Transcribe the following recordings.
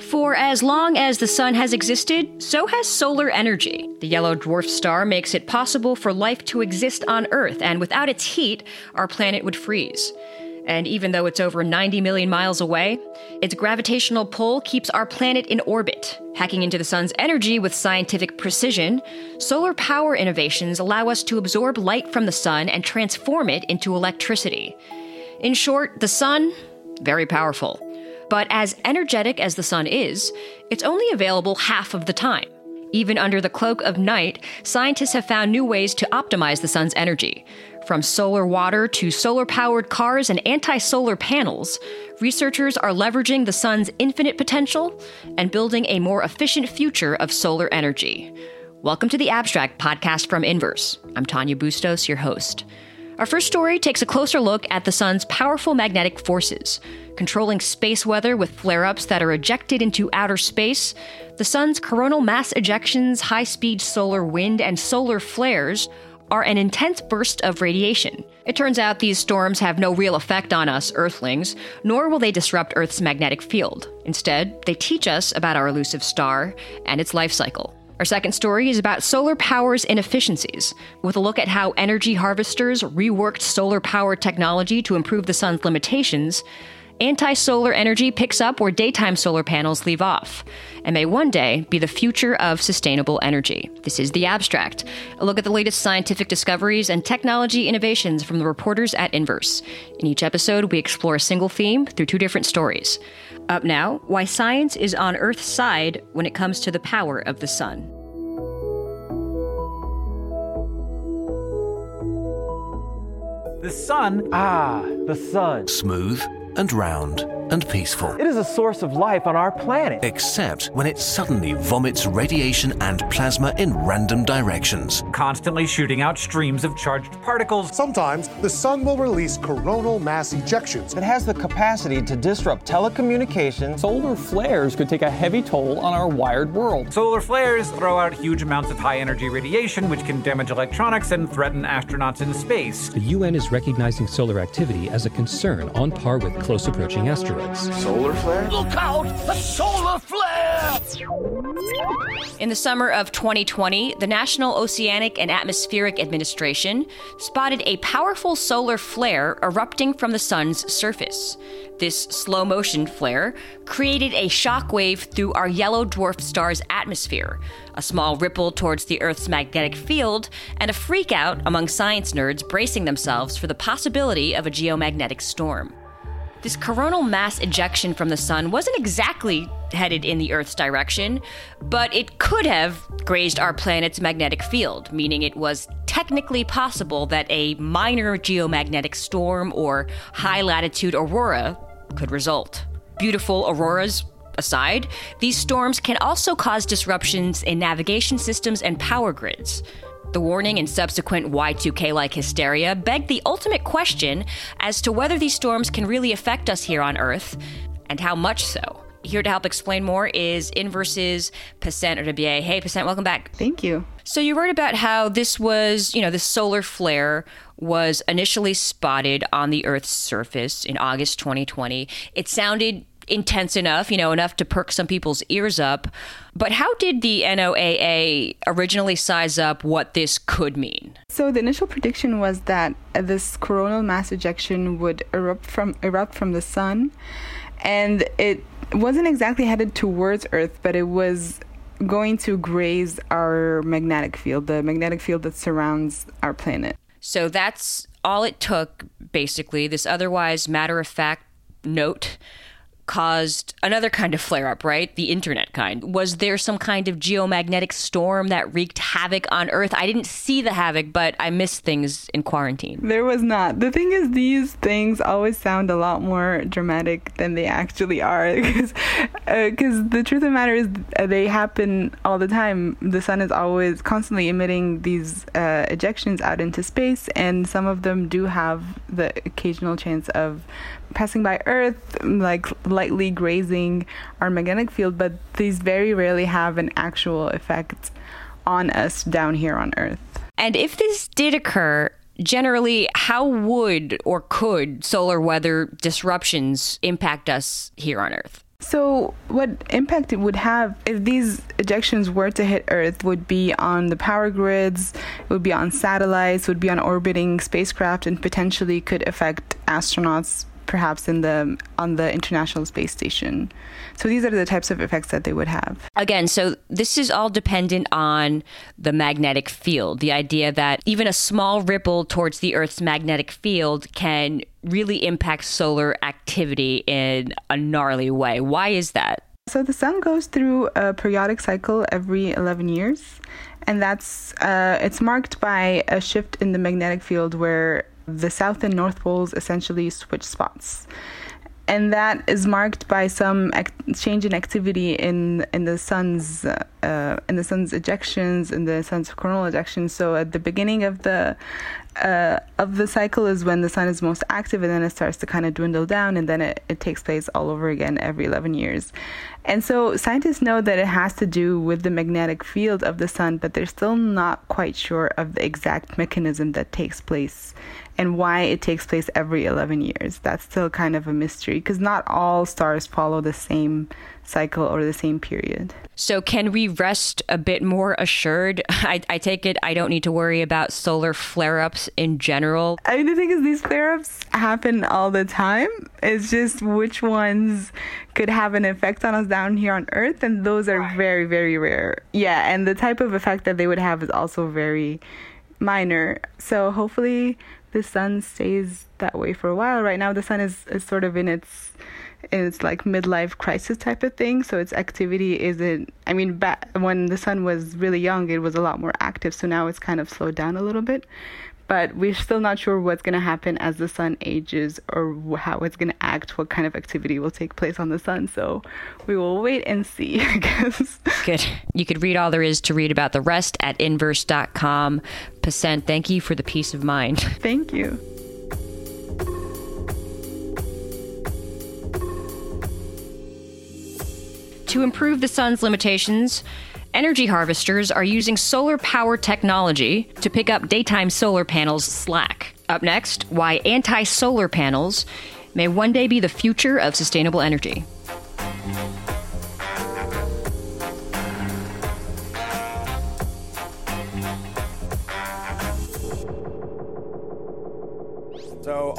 For as long as the sun has existed, so has solar energy. The yellow dwarf star makes it possible for life to exist on Earth, and without its heat, our planet would freeze. And even though it's over 90 million miles away, its gravitational pull keeps our planet in orbit. Hacking into the sun's energy with scientific precision, solar power innovations allow us to absorb light from the sun and transform it into electricity. In short, the sun, very powerful. But as energetic as the sun is, it's only available half of the time. Even under the cloak of night, scientists have found new ways to optimize the sun's energy. From solar water to solar powered cars and anti solar panels, researchers are leveraging the sun's infinite potential and building a more efficient future of solar energy. Welcome to the Abstract podcast from Inverse. I'm Tanya Bustos, your host. Our first story takes a closer look at the sun's powerful magnetic forces. Controlling space weather with flare ups that are ejected into outer space, the sun's coronal mass ejections, high speed solar wind, and solar flares are an intense burst of radiation. It turns out these storms have no real effect on us, Earthlings, nor will they disrupt Earth's magnetic field. Instead, they teach us about our elusive star and its life cycle. Our second story is about solar power's inefficiencies, with a look at how energy harvesters reworked solar power technology to improve the sun's limitations. Anti solar energy picks up where daytime solar panels leave off, and may one day be the future of sustainable energy. This is The Abstract, a look at the latest scientific discoveries and technology innovations from the reporters at Inverse. In each episode, we explore a single theme through two different stories. Up now, why science is on Earth's side when it comes to the power of the sun. The sun. Ah, the sun. Smooth and round and peaceful. It is a source of life on our planet. Except when it suddenly vomits radiation and plasma in random directions. Constantly shooting out streams of charged particles. Sometimes the sun will release coronal mass ejections. It has the capacity to disrupt telecommunications. Solar flares could take a heavy toll on our wired world. Solar flares throw out huge amounts of high energy radiation, which can damage electronics and threaten astronauts in space. The UN is recognizing solar activity as a concern on par with close approaching asteroids. Solar flare? Look out! A solar flare! In the summer of 2020, the National Oceanic and Atmospheric Administration spotted a powerful solar flare erupting from the sun's surface. This slow motion flare created a shockwave through our yellow dwarf star's atmosphere, a small ripple towards the Earth's magnetic field, and a freakout among science nerds bracing themselves for the possibility of a geomagnetic storm. This coronal mass ejection from the sun wasn't exactly headed in the Earth's direction, but it could have grazed our planet's magnetic field, meaning it was technically possible that a minor geomagnetic storm or high latitude aurora could result. Beautiful auroras aside, these storms can also cause disruptions in navigation systems and power grids. The warning and subsequent Y2K like hysteria begged the ultimate question as to whether these storms can really affect us here on Earth, and how much so. Here to help explain more is Inverse's Passant Rabie. Hey, Passant, welcome back. Thank you. So you wrote about how this was, you know, the solar flare was initially spotted on the Earth's surface in August 2020. It sounded intense enough, you know, enough to perk some people's ears up. But how did the NOAA originally size up what this could mean? So the initial prediction was that this coronal mass ejection would erupt from erupt from the sun, and it wasn't exactly headed towards Earth, but it was going to graze our magnetic field, the magnetic field that surrounds our planet. So that's all it took, basically. This otherwise matter of fact note caused another kind of flare up, right? The internet kind. Was there some kind of geomagnetic storm that wreaked havoc on Earth? I didn't see the havoc, but I missed things in quarantine. There was not. The thing is, these things always sound a lot more dramatic than they actually are. Because uh, the truth of the matter is, uh, they happen all the time. The sun is always constantly emitting these uh, ejections out into space, and some of them do have the occasional chance of passing by Earth, like lightly grazing our magnetic field, but these very rarely have an actual effect on us down here on Earth. And if this did occur, generally, how would or could solar weather disruptions impact us here on Earth? So, what impact it would have if these ejections were to hit Earth would be on the power grids, would be on satellites, would be on orbiting spacecraft, and potentially could affect astronauts perhaps in the on the International Space Station. So these are the types of effects that they would have. Again, so this is all dependent on the magnetic field. The idea that even a small ripple towards the Earth's magnetic field can really impact solar activity in a gnarly way. Why is that? So the sun goes through a periodic cycle every 11 years, and that's uh, it's marked by a shift in the magnetic field where the south and north poles essentially switch spots. And that is marked by some change in activity in in the sun's uh, in the sun's ejections in the sun's coronal ejections. So at the beginning of the uh, of the cycle is when the sun is most active, and then it starts to kind of dwindle down, and then it, it takes place all over again every 11 years. And so scientists know that it has to do with the magnetic field of the sun, but they're still not quite sure of the exact mechanism that takes place and why it takes place every 11 years. That's still kind of a mystery because not all stars follow the same cycle or the same period. So, can we rest a bit more assured? I, I take it I don't need to worry about solar flare ups in general. I mean, the thing is, these flare ups happen all the time. It's just which ones could have an effect on us down here on Earth, and those are very, very rare. Yeah, and the type of effect that they would have is also very minor. So, hopefully, the sun stays that way for a while. Right now, the sun is, is sort of in its its like midlife crisis type of thing. So its activity isn't. I mean, back when the sun was really young, it was a lot more active. So now it's kind of slowed down a little bit but we're still not sure what's going to happen as the sun ages or how it's going to act, what kind of activity will take place on the sun. So we will wait and see, I guess. Good. You could read all there is to read about the rest at inverse.com. Passant, thank you for the peace of mind. Thank you. To improve the sun's limitations, Energy harvesters are using solar power technology to pick up daytime solar panels' slack. Up next, why anti solar panels may one day be the future of sustainable energy.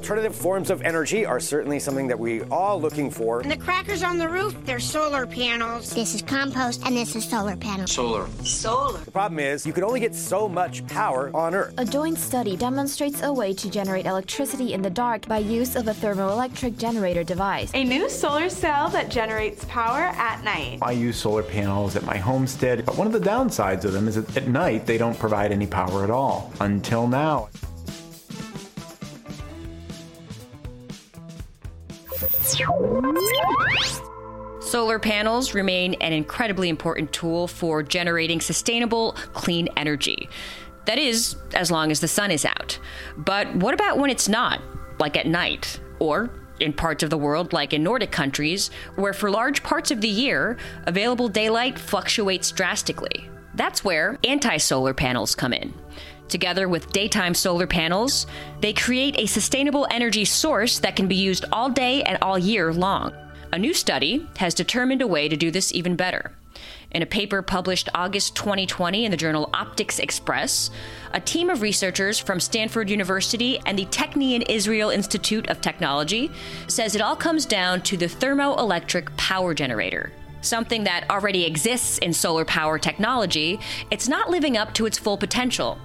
Alternative forms of energy are certainly something that we all looking for. And the crackers on the roof, they're solar panels. This is compost, and this is solar panel. Solar. Solar. The problem is, you can only get so much power on Earth. A joint study demonstrates a way to generate electricity in the dark by use of a thermoelectric generator device. A new solar cell that generates power at night. I use solar panels at my homestead, but one of the downsides of them is that at night they don't provide any power at all. Until now. Solar panels remain an incredibly important tool for generating sustainable, clean energy. That is, as long as the sun is out. But what about when it's not, like at night? Or in parts of the world, like in Nordic countries, where for large parts of the year, available daylight fluctuates drastically. That's where anti solar panels come in. Together with daytime solar panels, they create a sustainable energy source that can be used all day and all year long. A new study has determined a way to do this even better. In a paper published August 2020 in the journal Optics Express, a team of researchers from Stanford University and the Technion Israel Institute of Technology says it all comes down to the thermoelectric power generator. Something that already exists in solar power technology, it's not living up to its full potential.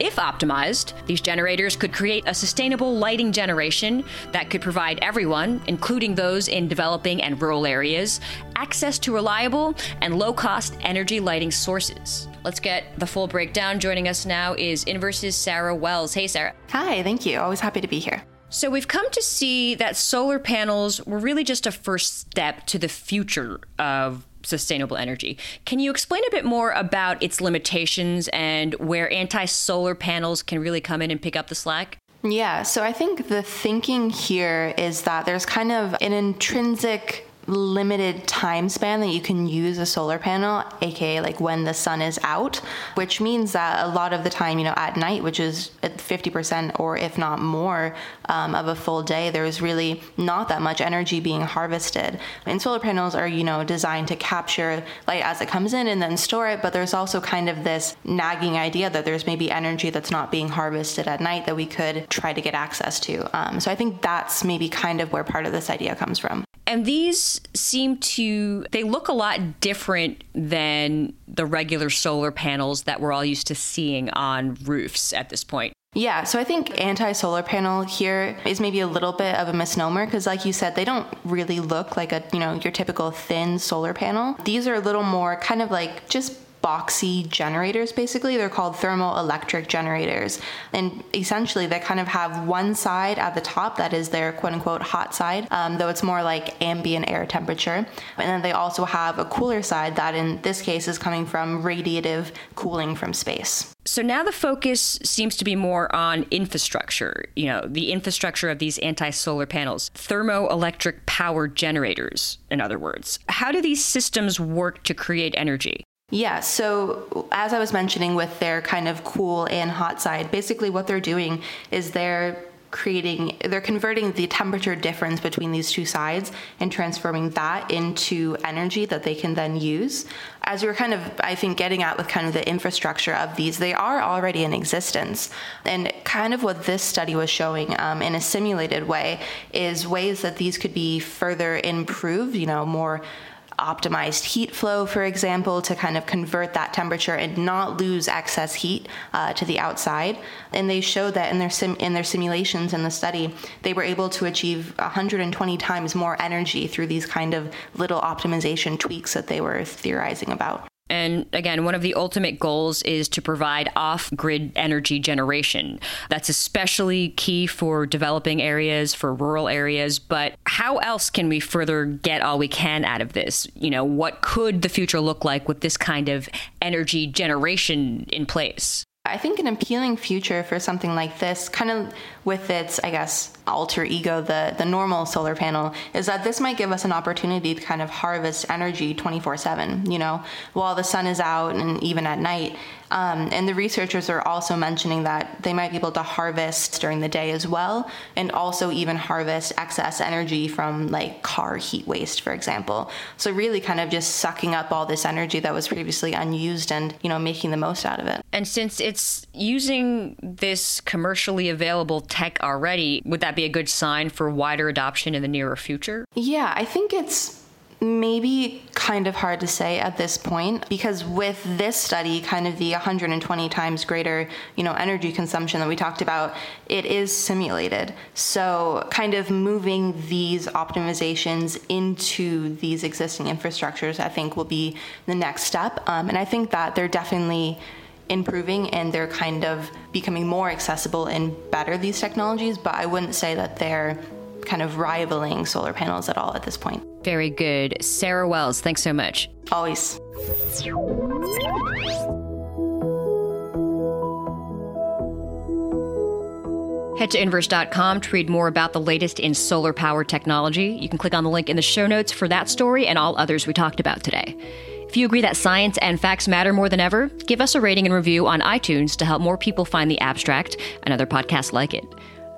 If optimized, these generators could create a sustainable lighting generation that could provide everyone, including those in developing and rural areas, access to reliable and low cost energy lighting sources. Let's get the full breakdown. Joining us now is Inverse's Sarah Wells. Hey, Sarah. Hi, thank you. Always happy to be here. So, we've come to see that solar panels were really just a first step to the future of sustainable energy. Can you explain a bit more about its limitations and where anti solar panels can really come in and pick up the slack? Yeah, so I think the thinking here is that there's kind of an intrinsic limited time span that you can use a solar panel, aka like when the sun is out, which means that a lot of the time, you know, at night, which is 50% or if not more um, of a full day, there's really not that much energy being harvested. And solar panels are, you know, designed to capture light as it comes in and then store it, but there's also kind of this nagging idea that there's maybe energy that's not being harvested at night that we could try to get access to. Um, so I think that's maybe kind of where part of this idea comes from. And these seem to, they look a lot different than the regular solar panels that we're all used to seeing on roofs at this point. Yeah, so I think anti solar panel here is maybe a little bit of a misnomer because, like you said, they don't really look like a, you know, your typical thin solar panel. These are a little more kind of like just boxy generators basically they're called thermoelectric generators and essentially they kind of have one side at the top that is their quote unquote hot side um, though it's more like ambient air temperature and then they also have a cooler side that in this case is coming from radiative cooling from space so now the focus seems to be more on infrastructure, you know, the infrastructure of these anti solar panels, thermoelectric power generators, in other words. How do these systems work to create energy? Yeah, so as I was mentioning with their kind of cool and hot side, basically what they're doing is they're creating they're converting the temperature difference between these two sides and transforming that into energy that they can then use. As you're kind of i think getting at with kind of the infrastructure of these they are already in existence. And kind of what this study was showing um, in a simulated way is ways that these could be further improved you know more optimized heat flow, for example, to kind of convert that temperature and not lose excess heat uh, to the outside. And they showed that in their sim- in their simulations in the study, they were able to achieve 120 times more energy through these kind of little optimization tweaks that they were theorizing about. And again, one of the ultimate goals is to provide off grid energy generation. That's especially key for developing areas, for rural areas. But how else can we further get all we can out of this? You know, what could the future look like with this kind of energy generation in place? I think an appealing future for something like this, kind of with its, I guess, alter ego, the, the normal solar panel, is that this might give us an opportunity to kind of harvest energy 24 7, you know, while the sun is out and even at night. Um, and the researchers are also mentioning that they might be able to harvest during the day as well, and also even harvest excess energy from like car heat waste, for example. So really, kind of just sucking up all this energy that was previously unused and you know making the most out of it. And since it's using this commercially available tech already, would that be a good sign for wider adoption in the nearer future? Yeah, I think it's maybe kind of hard to say at this point because with this study kind of the 120 times greater you know energy consumption that we talked about it is simulated so kind of moving these optimizations into these existing infrastructures i think will be the next step um, and i think that they're definitely improving and they're kind of becoming more accessible and better these technologies but i wouldn't say that they're kind of rivaling solar panels at all at this point. Very good. Sarah Wells, thanks so much. Always. Head to inverse.com to read more about the latest in solar power technology. You can click on the link in the show notes for that story and all others we talked about today. If you agree that science and facts matter more than ever, give us a rating and review on iTunes to help more people find the abstract and other podcasts like it.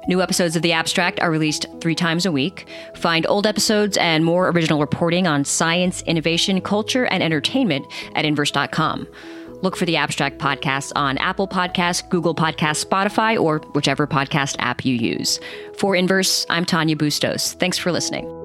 New episodes of The Abstract are released three times a week. Find old episodes and more original reporting on science, innovation, culture, and entertainment at inverse.com. Look for The Abstract podcast on Apple Podcasts, Google Podcasts, Spotify, or whichever podcast app you use. For Inverse, I'm Tanya Bustos. Thanks for listening.